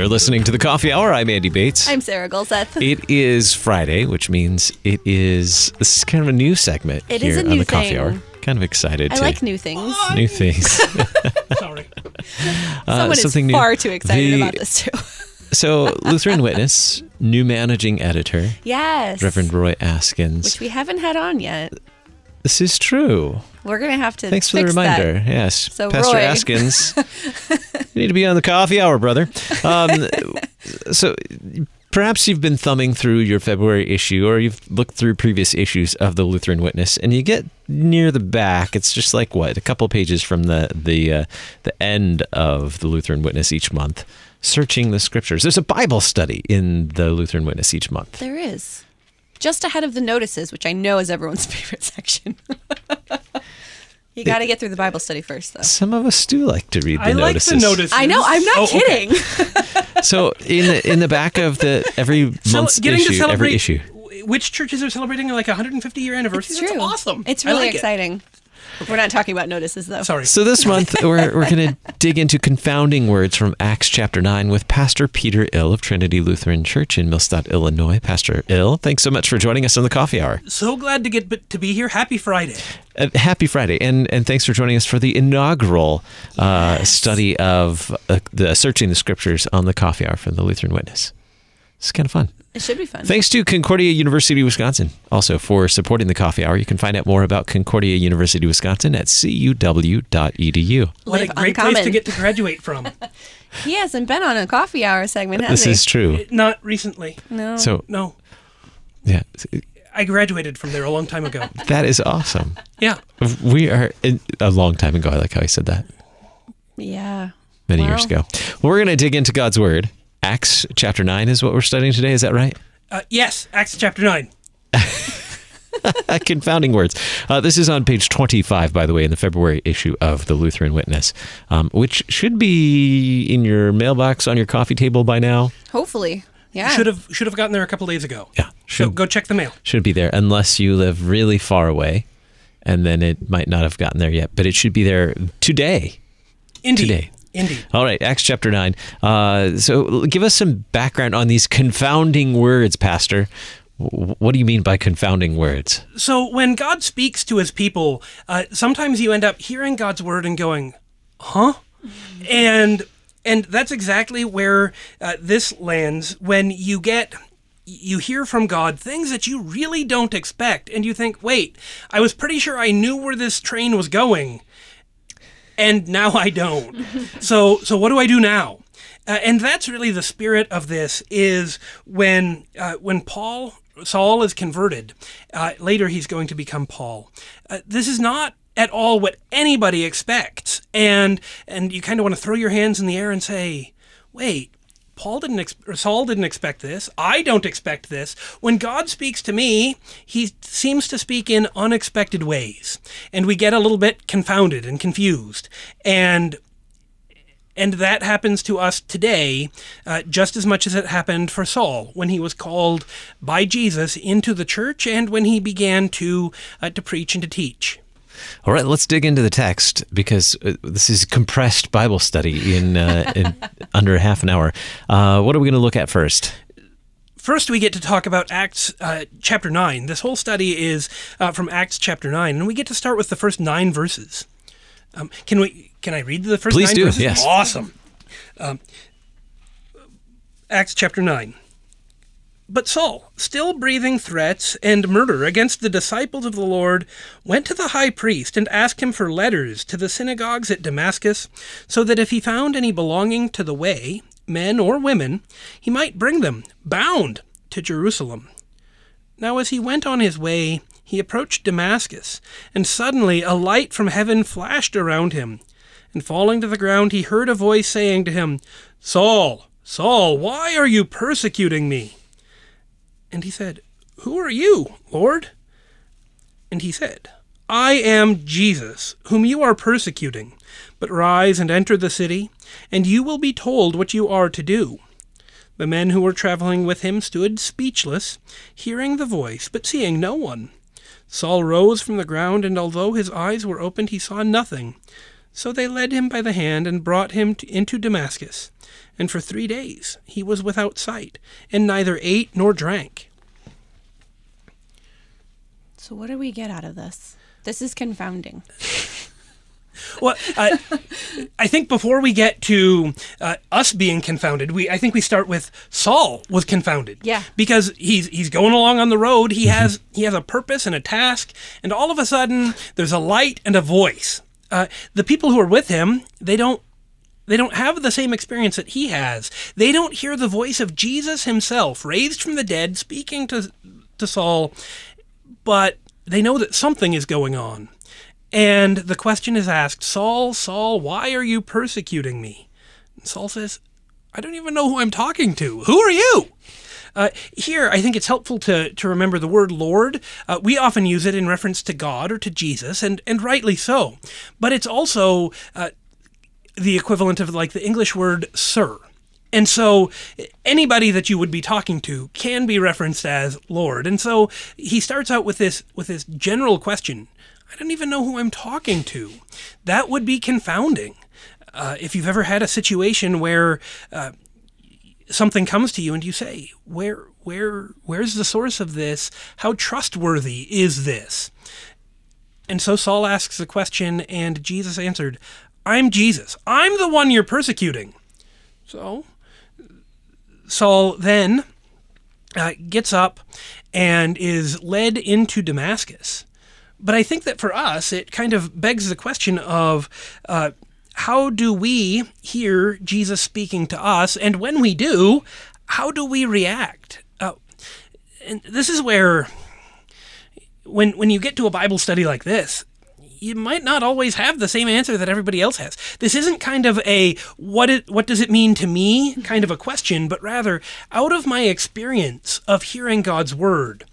You're listening to the Coffee Hour. I'm Andy Bates. I'm Sarah Gulseth. It is Friday, which means it is. This is kind of a new segment It here is a on new the Coffee thing. Hour. Kind of excited I to like new things. new things. Sorry. Uh, Someone something is new. far too excited The- about this too. So, Lutheran Witness, new managing editor, yes. Reverend Roy Askins. Which we haven't had on yet. This is true. We're gonna have to. Thanks for the fix that. reminder. Yes, So, Pastor Roy. Askins, you need to be on the coffee hour, brother. Um, so perhaps you've been thumbing through your February issue, or you've looked through previous issues of the Lutheran Witness, and you get near the back. It's just like what a couple pages from the the uh, the end of the Lutheran Witness each month. Searching the scriptures. There's a Bible study in the Lutheran Witness each month. There is. Just ahead of the notices, which I know is everyone's favorite section. you got to get through the Bible study first, though. Some of us do like to read the I like notices. the notices. I know. I'm not Oh, okay. kidding. So in the in the back of the every Cel- month's getting to issue, celebrate every issue. w- Which churches are celebrating like a 150 year anniversary? It's That's awesome. It's I really like it. exciting. We're not talking about notices, though. Sorry. So this month we're we're going to dig into confounding words from Acts chapter 9 with Pastor Peter Ill of Trinity Lutheran Church in Millstadt, Illinois. Pastor Ill, thanks so much for joining us on the Coffee Hour. so glad to get to be here. Happy Friday. Uh, happy Friday and and thanks for joining us for the inaugural uh, study of uh, the searching the scriptures on the Coffee Hour from the Lutheran Witness. It's kind of fun. It should be fun. Thanks to Concordia University, Wisconsin, also for supporting the Coffee Hour. You can find out more about Concordia University, Wisconsin at cuw.edu. What Live a great place to get to graduate from. He hasn't been on a coffee hour segment, has This he? is true. Uh, not recently. no. So, No. yeah, I graduated from there a long time ago. that is awesome. Yeah. We are a long time ago. I like how I said that yeah. many Wow. years ago. Well, we're going to dig into God's Word. Acts chapter 9 is what we're studying today. Is that right? Uh, yes. Acts chapter 9. Confounding words. Uh, this is on page 25, by the way, in the February issue of the Lutheran Witness, um, which should be in your mailbox on your coffee table by now. Hopefully. Yeah. Should have should have gotten there a couple days ago. Yeah, So go check the mail. should be there unless you live really far away, and then it might not have gotten there yet. But it should be there today. Indeed. Today. Indeed. All right, Acts chapter 9. Uh, so give us some background on these confounding words, Pastor. What do you mean by confounding words? So when God speaks to his people, uh, sometimes you end up hearing God's word and going, "Huh?" And and that's exactly where uh, this lands when you get you hear from God things that you really don't expect and you think, "Wait, I was pretty sure I knew where this train was going." And now I don't. so so what do I do now? Uh, and that's really the spirit of this is when uh, when Paul Saul is converted. Uh, later, he's going to become Paul. Uh, this is not at all what anybody expects, and and you kind of want to throw your hands in the air and say, "Wait." Paul didn't, ex- Saul didn't expect this. I don't expect this. When God speaks to me, he seems to speak in unexpected ways, and we get a little bit confounded and confused. And and that happens to us today uh, just as much as it happened for Saul when he was called by Jesus into the church and when he began to uh, to preach and to teach. All right, let's dig into the text because uh, this is compressed Bible study in, uh, in under half an hour. Uh, what are we going to look at first? First, we get to talk about Acts uh, chapter 9. This whole study is uh, from Acts chapter 9, and we get to start with the first nine verses. Um, can we? Can I read the first Please nine do, verses? yes. Awesome. Um, Acts chapter 9. But Saul, still breathing threats and murder against the disciples of the Lord, went to the high priest and asked him for letters to the synagogues at Damascus, so that if he found any belonging to the way, men or women, he might bring them, bound, to Jerusalem. Now, as he went on his way, he approached Damascus, and suddenly a light from heaven flashed around him. And falling to the ground, he heard a voice saying to him, Saul, Saul, why are you persecuting me? And he said, Who are you, Lord? And he said, I am Jesus, whom you are persecuting. But rise and enter the city, and you will be told what you are to do. The men who were traveling with him stood speechless, hearing the voice, but seeing no one. Saul rose from the ground, and although his eyes were opened, he saw nothing. So they led him by the hand and brought him to, into Damascus. And for three days he was without sight, and neither ate nor drank. So what do we get out of this? This is confounding. Well, uh, I think before we get to uh, us being confounded, we I think we start with Saul was confounded. Yeah. Because he's he's going along on the road. He has he has a purpose and a task, and all of a sudden there's a light and a voice. Uh, the people who are with him, they don't they don't have the same experience that he has. They don't hear the voice of Jesus himself, raised from the dead, speaking to to Saul, but they know that something is going on. And the question is asked, Saul, Saul, why are you persecuting me? And Saul says, I don't even know who I'm talking to. Who are you? Uh, here, I think it's helpful to, to remember the word Lord. Uh, we often use it in reference to God or to Jesus, and, and rightly so. But it's also uh, the equivalent of like the English word sir. And so anybody that you would be talking to can be referenced as Lord. And so he starts out with this with this general question. I don't even know who I'm talking to. That would be confounding. Uh, if you've ever had a situation where uh, something comes to you and you say, "Where, where, where's the source of this? How trustworthy is this?" And so Saul asks the question, and Jesus answered, "I'm Jesus. I'm the one you're persecuting." So Saul then uh, gets up and is led into Damascus. But I think that for us, it kind of begs the question of uh, how do we hear Jesus speaking to us? And when we do, how do we react? Uh, and this is where, when, when you get to a Bible study like this, you might not always have the same answer that everybody else has. This isn't kind of a what it, what does it mean to me kind of a question, but rather out of my experience of hearing God's word,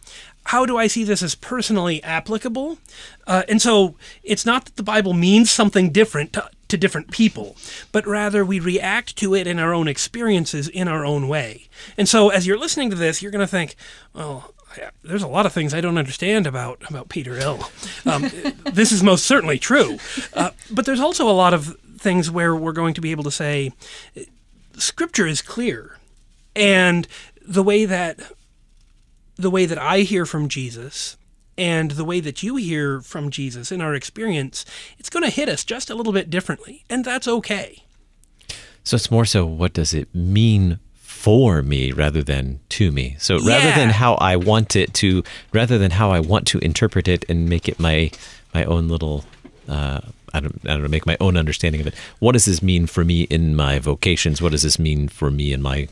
how do I see this as personally applicable? Uh, and so it's not that the Bible means something different to, to different people, but rather we react to it in our own experiences in our own way. And so as you're listening to this, you're going to think, well, there's a lot of things I don't understand about about Peter Ill. Um, this is most certainly true, uh, but there's also a lot of things where we're going to be able to say, Scripture is clear, and the way that the way that I hear from Jesus and the way that you hear from Jesus in our experience, it's going to hit us just a little bit differently, and that's okay. So it's more so what does it mean for me rather than to me. So rather than how I want it to, rather than how I want to interpret it and make it my my own little, uh, I don't I don't know, make my own understanding of it. What does this mean for me in my vocations? What does this mean for me in my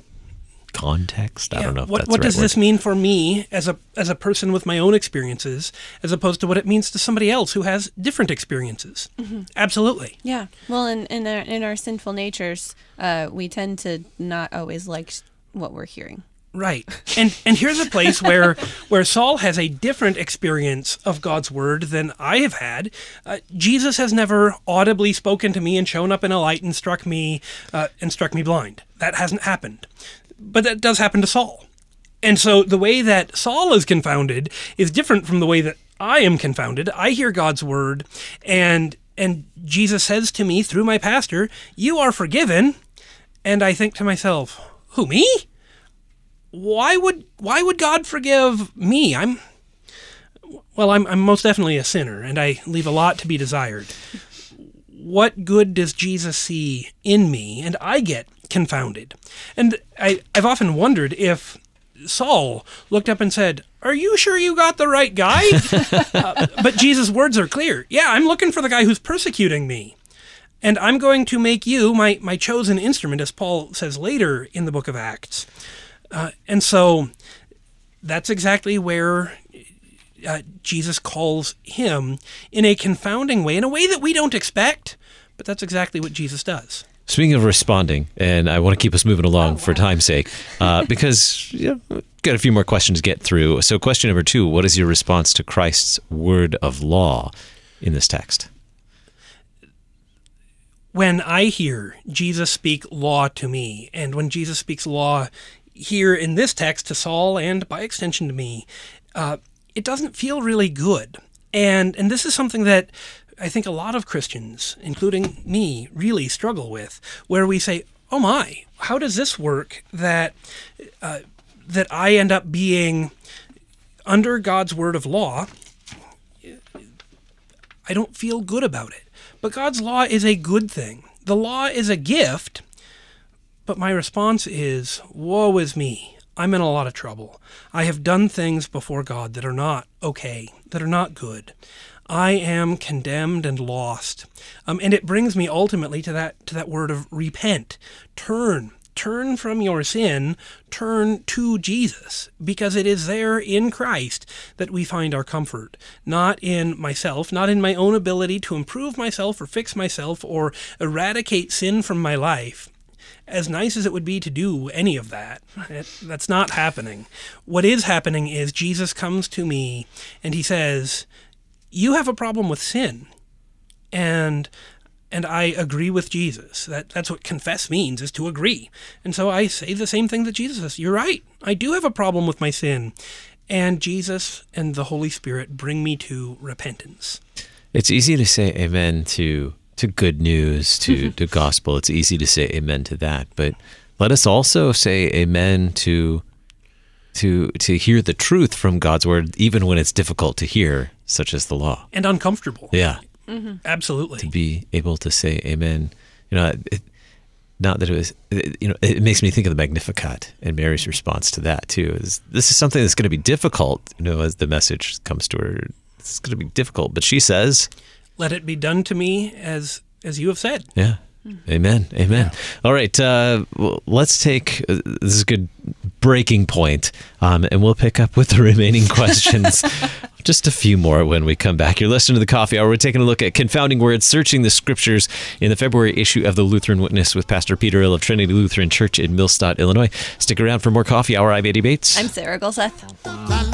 context? I Yeah, don't know. If what that's what the right does word. this mean for me as a as a person with my own experiences, as opposed to what it means to somebody else who has different experiences? Mm-hmm. Absolutely. Yeah. Well, in in our, in our sinful natures, uh, we tend to not always like what we're hearing. Right. And and here's a place where where Saul has a different experience of God's word than I have had. Uh, Jesus has never audibly spoken to me and shown up in a light and struck me uh, and struck me blind. That hasn't happened. But that does happen to Saul. And so the way that Saul is confounded is different from the way that I am confounded. I hear God's word and and Jesus says to me through my pastor, "You are forgiven." And I think to myself, "Who me?" why would why would God forgive me? I'm well, I'm I'm most definitely a sinner, and I leave a lot to be desired. What good does Jesus see in me? And I get confounded. And I, I've often wondered if Saul looked up and said, Are you sure you got the right guy? Uh, but Jesus' words are clear. Yeah, I'm looking for the guy who's persecuting me. And I'm going to make you my, my chosen instrument, as Paul says later in the book of Acts. Uh, and so that's exactly where uh, Jesus calls him in a confounding way, in a way that we don't expect, but that's exactly what Jesus does. Speaking of responding, and I want to keep us moving along for time's sake, uh, because yeah, we've got a few more questions to get through. So, question number two What is your response to Christ's word of law in this text? When I hear Jesus speak law to me, and when Jesus speaks law here in this text to Saul and by extension to me, uh, it doesn't feel really good. And and this is something that I think a lot of Christians, including me, really struggle with, where we say, "Oh my, how does this work that uh, that I end up being under God's word of law? I don't feel good about it." But God's law is a good thing. The law is a gift. But my response is, "Woe is me! I'm in a lot of trouble. I have done things before God that are not okay, that are not good. I am condemned and lost. Um, and it brings me ultimately to that to that word of repent. Turn. Turn from your sin, turn to Jesus, because it is there in Christ that we find our comfort, not in myself, not in my own ability to improve myself or fix myself or eradicate sin from my life as nice as it would be to do any of that, it, that's not happening. What is happening is Jesus comes to me and he says, "You have a problem with sin," and and I agree with Jesus. That that's what confess means is to agree. And so I say the same thing that Jesus says. You're right. I do have a problem with my sin. And Jesus and the Holy Spirit bring me to repentance. It's easy to say amen to to good news, to to gospel. It's easy to say amen to that, but let us also say amen to to to hear the truth from God's word even when it's difficult to hear, such as the law. And uncomfortable. Yeah. Mm-hmm. Absolutely. to be able to say amen you know it, not that it was it, you know it makes me think of the magnificat and mary's response to that too is this is something that's going to be difficult you know as the message comes to her it's going to be difficult but she says Let it be done to me as as you have said. yeah amen. Amen. All right uh, let's take uh, this is a good breaking point um, and we'll pick up with the remaining questions. Just a few more when we come back. You're listening to the coffee hour. We're taking a look at confounding words searching the scriptures in the february issue of the lutheran witness with pastor peter ill of trinity lutheran church in millstadt illinois. Stick around for more coffee hour. I'm andy bates. I'm Sarah Gulseth.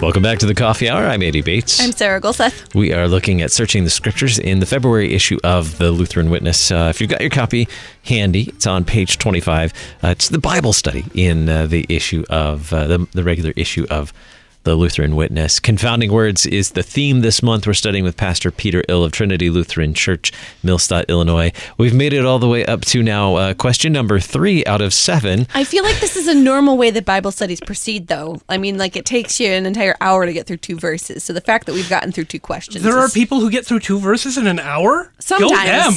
welcome back to the coffee hour i'm andy bates I'm Sarah Gulseth. We are looking at searching the scriptures in the February issue of the Lutheran Witness. Uh, if you've got your copy handy, it's on page 25. Uh, it's the Bible study in uh, the issue of uh, the, the regular issue of the Lutheran Witness. Confounding words is the theme this month. We're studying with Pastor Peter Ill of Trinity Lutheran Church, Millstadt, Illinois. We've made it all the way up to now uh, question number three out of seven. I feel like this is a normal way that Bible studies proceed, though. I mean, like it takes you an entire hour to get through two verses. So the fact that we've gotten through two questions. There are people who get through two verses in an hour? Go them.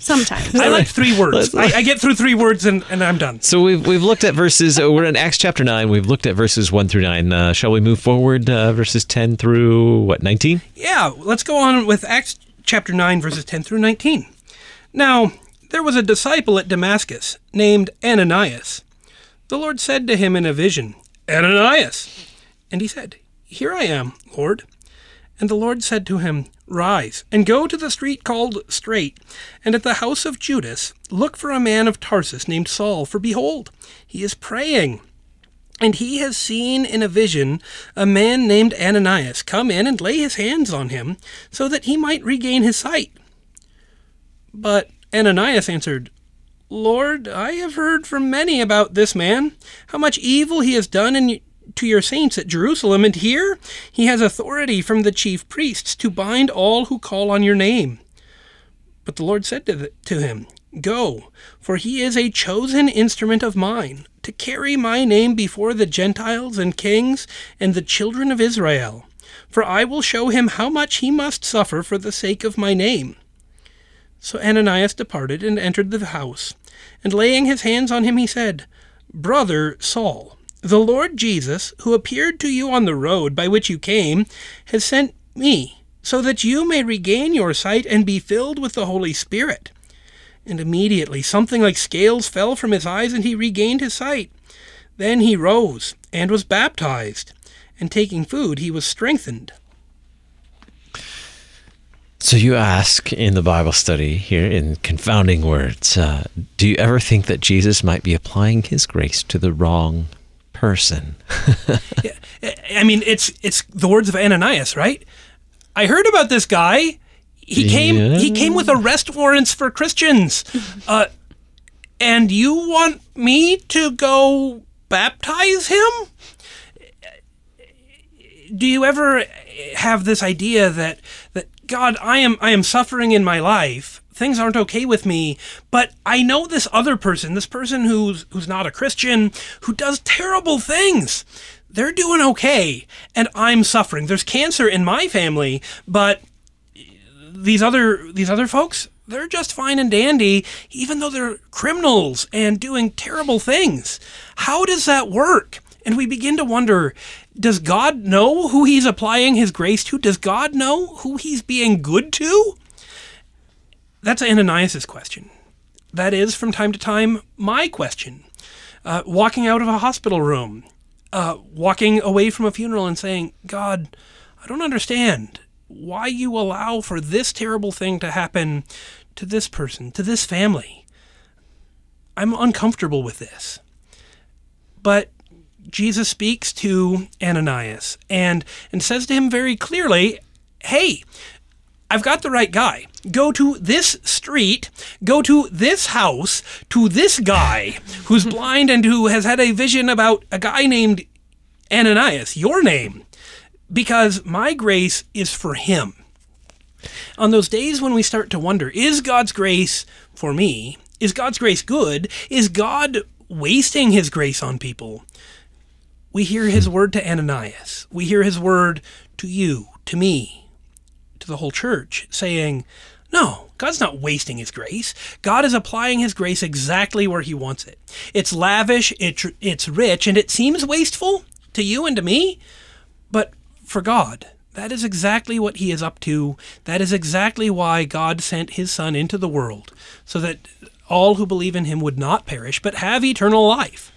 Sometimes. I like three words. I, I get through three words and, and I'm done. So we've we've looked at verses. Uh, we're in Acts chapter nine. We've looked at verses one through nine. Uh, shall we move forward? Uh, verses ten through what nineteen? Yeah, let's go on with Acts chapter 9, verses 10 through 19. Now, there was a disciple at Damascus named Ananias. The Lord said to him in a vision, Ananias! And he said, Here I am, Lord. And the Lord said to him, Rise, and go to the street called Straight, and at the house of Judas look for a man of Tarsus named Saul, for behold, he is praying. And he has seen in a vision a man named Ananias come in and lay his hands on him, so that he might regain his sight. But Ananias answered, Lord, I have heard from many about this man, how much evil he has done in, to your saints at Jerusalem, and here he has authority from the chief priests to bind all who call on your name. But the Lord said to, the, to him, Go, for he is a chosen instrument of mine, to carry my name before the Gentiles and kings and the children of Israel. for I will show him how much he must suffer for the sake of my name. So Ananias departed and entered the house, and laying his hands on him, he said, Brother Saul, the Lord Jesus, who appeared to you on the road by which you came, has sent me, so that you may regain your sight and be filled with the Holy Spirit. And immediately something like scales fell from his eyes, and he regained his sight. Then he rose and was baptized, and taking food, he was strengthened. So you ask in the Bible study here in confounding words, uh, do you ever think that Jesus might be applying his grace to the wrong person? I mean, it's it's the words of Ananias, right? I heard about this guy. He came. Yeah. He came with arrest warrants for Christians, uh, and you want me to go baptize him? Do you ever have this idea that that God, I am I am suffering in my life. Things aren't okay with me, but I know this other person, this person who's who's not a Christian, who does terrible things. They're doing okay, and I'm suffering. There's cancer in my family, but these other these other folks they're just fine and dandy even though they're criminals and doing terrible things how does that work and we begin to wonder does god know who he's applying his grace to does god know who he's being good to that's ananias's question that is from time to time my question uh, walking out of a hospital room uh, walking away from a funeral and saying god i don't understand why you allow for this terrible thing to happen to this person, to this family. I'm uncomfortable with this. But Jesus speaks to Ananias and, and says to him very clearly, Hey, I've got the right guy. Go to this street, go to this house, to this guy who's blind and who has had a vision about a guy named Ananias, your name because my grace is for him. On those days when we start to wonder, is God's grace for me? Is God's grace good? Is God wasting his grace on people? We hear his hmm. word to Ananias. We hear his word to you, to me, to the whole church, saying, no, God's not wasting his grace. God is applying his grace exactly where he wants it. It's lavish, it, it's rich, and it seems wasteful to you and to me, but for God. That is exactly what he is up to. That is exactly why God sent his Son into the world, so that all who believe in him would not perish, but have eternal life.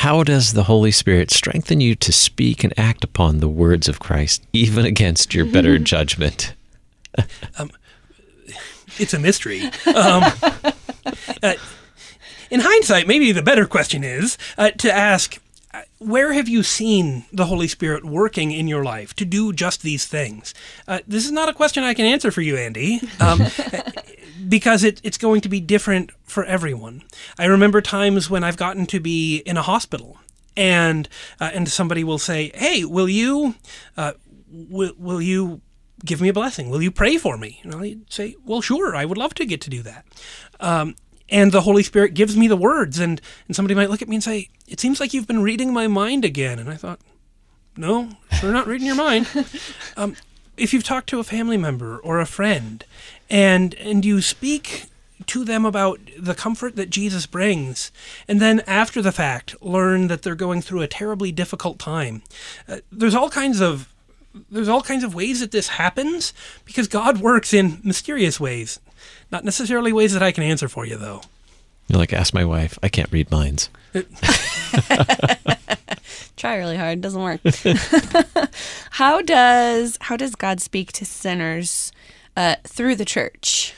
How does the Holy Spirit strengthen you to speak and act upon the words of Christ, even against your better judgment? It's a mystery. Um, uh, in hindsight, maybe the better question is uh, to ask uh, where have you seen the Holy Spirit working in your life to do just these things? Uh, this is not a question I can answer for you, Andy, um, because it, it's going to be different for everyone. I remember times when I've gotten to be in a hospital, and uh, and somebody will say, "Hey, will you, uh, will, will you give me a blessing? Will you pray for me?" And I'll say, "Well, sure, I would love to get to do that." Um, and the Holy Spirit gives me the words, and and somebody might look at me and say, "It seems like you've been reading my mind again." And I thought, "No, sure not reading your mind." um, if you've talked to a family member or a friend, and and you speak to them about the comfort that Jesus brings, and then after the fact learn that they're going through a terribly difficult time, uh, there's all kinds of there's all kinds of ways that this happens because God works in mysterious ways. Not necessarily ways that I can answer for you, though. You're like, ask my wife. I can't read minds. Try really hard, it doesn't work. how does how does God speak to sinners uh, through the church?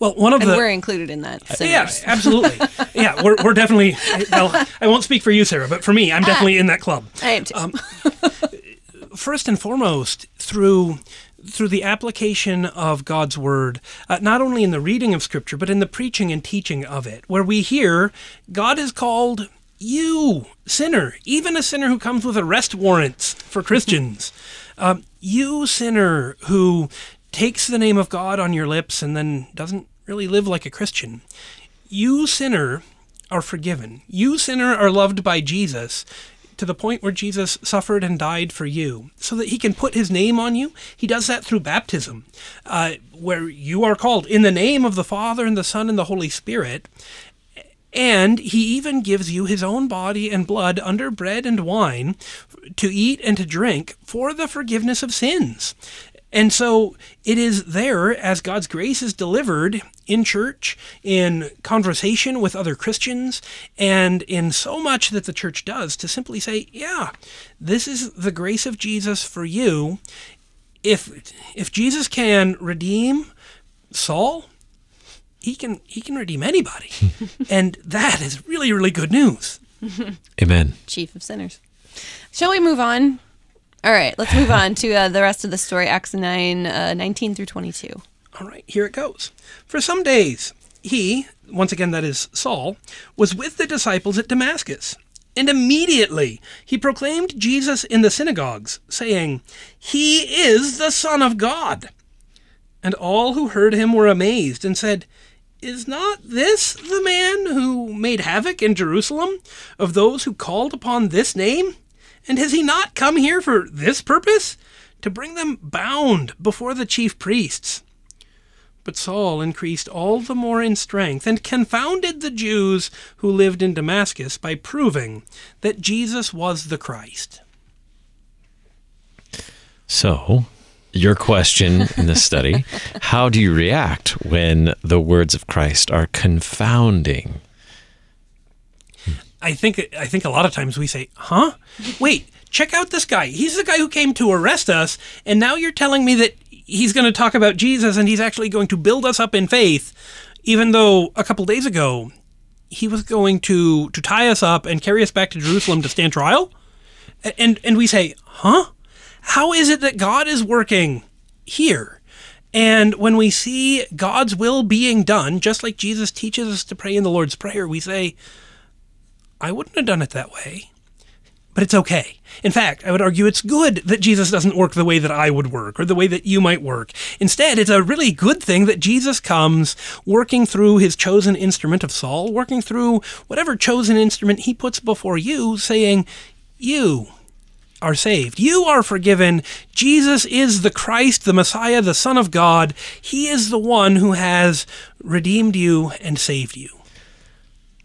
Well, one of And the we're included in that. yeah, Sinners. absolutely. yeah, we're, we're definitely. Well, I won't speak for you, Sarah, but for me, I'm definitely in that club. I am too. Um, first and foremost, through through the application of God's word, uh, not only in the reading of Scripture, but in the preaching and teaching of it, where we hear God has called you, sinner, even a sinner who comes with arrest warrants for Christians, um, you, sinner, who takes the name of God on your lips and then doesn't really live like a Christian, you, sinner, are forgiven. You, sinner, are loved by Jesus. to the point where Jesus suffered and died for you, so that he can put his name on you. He does that through baptism, uh, where you are called in the name of the Father and the Son and the Holy Spirit. And he even gives you his own body and blood under bread and wine to eat and to drink for the forgiveness of sins. And so it is there as God's grace is delivered in church, in conversation with other Christians, and in so much that the church does to simply say, yeah, this is the grace of Jesus for you. If if Jesus can redeem Saul, he can he can redeem anybody. and that is really really good news. Amen. Chief of sinners. Shall we move on? All right, let's move on to uh, the rest of the story, Acts 9, uh, 19 through 22. All right, here it goes. For some days, he, once again, that is Saul, was with the disciples at Damascus. And immediately he proclaimed Jesus in the synagogues, saying, He is the Son of God. And all who heard him were amazed and said, Is not this the man who made havoc in Jerusalem of those who called upon this name? And has he not come here for this purpose? To bring them bound before the chief priests. But Saul increased all the more in strength and confounded the Jews who lived in Damascus by proving that Jesus was the Christ. So, your question in this study how do you react when the words of Christ are confounding? I think I think a lot of times we say, "Huh? Wait, check out this guy. He's the guy who came to arrest us, and now you're telling me that he's going to talk about Jesus and he's actually going to build us up in faith, even though a couple days ago he was going to to tie us up and carry us back to Jerusalem to stand trial?" And and we say, "Huh? How is it that God is working here?" And when we see God's will being done, just like Jesus teaches us to pray in the Lord's Prayer, we say, I wouldn't have done it that way. But it's okay. In fact, I would argue it's good that Jesus doesn't work the way that I would work or the way that you might work. Instead, it's a really good thing that Jesus comes working through his chosen instrument of Saul, working through whatever chosen instrument he puts before you, saying, You are saved. You are forgiven. Jesus is the Christ, the Messiah, the Son of God. He is the one who has redeemed you and saved you.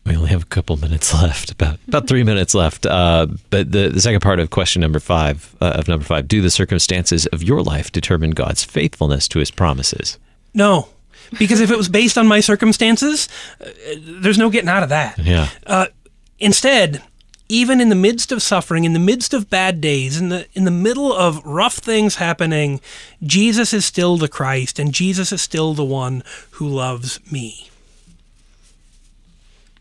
We only have a couple minutes left, about about three minutes left. Uh, but the, the second part of question number five uh, of number five: Do the circumstances of your life determine God's faithfulness to His promises? No, because if it was based on my circumstances, uh, there's no getting out of that. Yeah. Uh, instead, even in the midst of suffering, in the midst of bad days, in the in the middle of rough things happening, Jesus is still the Christ, and Jesus is still the one who loves me.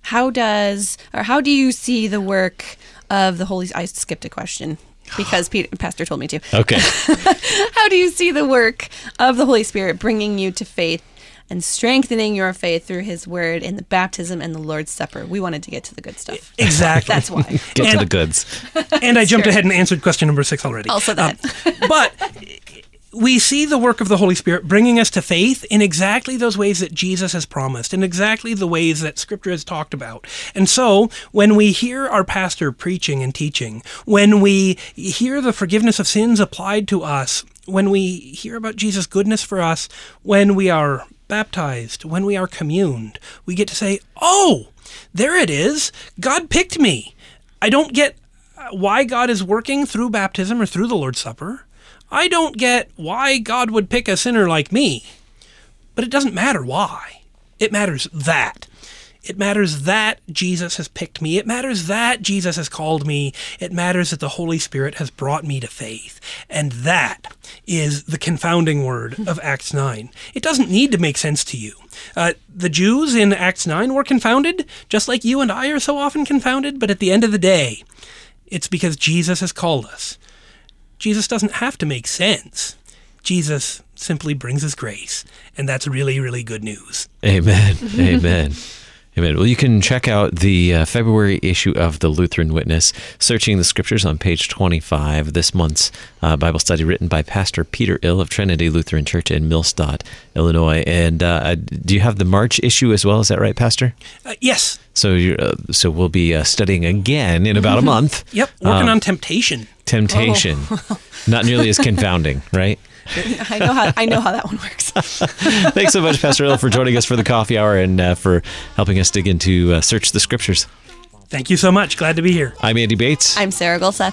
How does, or how do you see the work of the Holy I skipped a question because Peter, Pastor told me to. Okay. How do you see the work of the Holy Spirit bringing you to faith and strengthening your faith through His Word in the baptism and the Lord's Supper? We wanted to get to the good stuff. Exactly. That's why. Get to And- the goods. and I jumped Sure. ahead and answered question number six already. Also that. Um, but we see the work of the Holy Spirit bringing us to faith in exactly those ways that Jesus has promised, in exactly the ways that Scripture has talked about. And so, when we hear our pastor preaching and teaching, when we hear the forgiveness of sins applied to us, when we hear about Jesus' goodness for us, when we are baptized, when we are communed, we get to say, Oh, there it is. God picked me. I don't get uh, why God is working through baptism or through the Lord's Supper. I don't get why God would pick a sinner like me. But it doesn't matter why. It matters that. It matters that Jesus has picked me. It matters that Jesus has called me. It matters that the Holy Spirit has brought me to faith. And that is the confounding word of Acts 9. It doesn't need to make sense to you. Uh, the Jews in Acts 9 were confounded, just like you and I are so often confounded, but at the end of the day, it's because Jesus has called us. Jesus doesn't have to make sense. Jesus simply brings his grace, and that's really, really good news. Amen. Amen. Amen. Well, you can check out the uh, February issue of the Lutheran Witness, Searching the Scriptures, on page 25. This month's uh, Bible study written by Pastor Peter Ill of Trinity Lutheran Church in Millstadt, Illinois. And uh, do you have the March issue as well? Is that right, Pastor? Uh, yes. So, you uh, so we'll be uh, studying again in about a month. Yep. Working on temptation. Temptation, not nearly as confounding, right? I know how I know how that one works. Thanks so much, Pastor Ill, for joining us for the coffee hour and uh, for helping us dig into uh, search the scriptures. Thank you so much. Glad to be here. I'm Andy Bates. I'm Sarah Gulseth.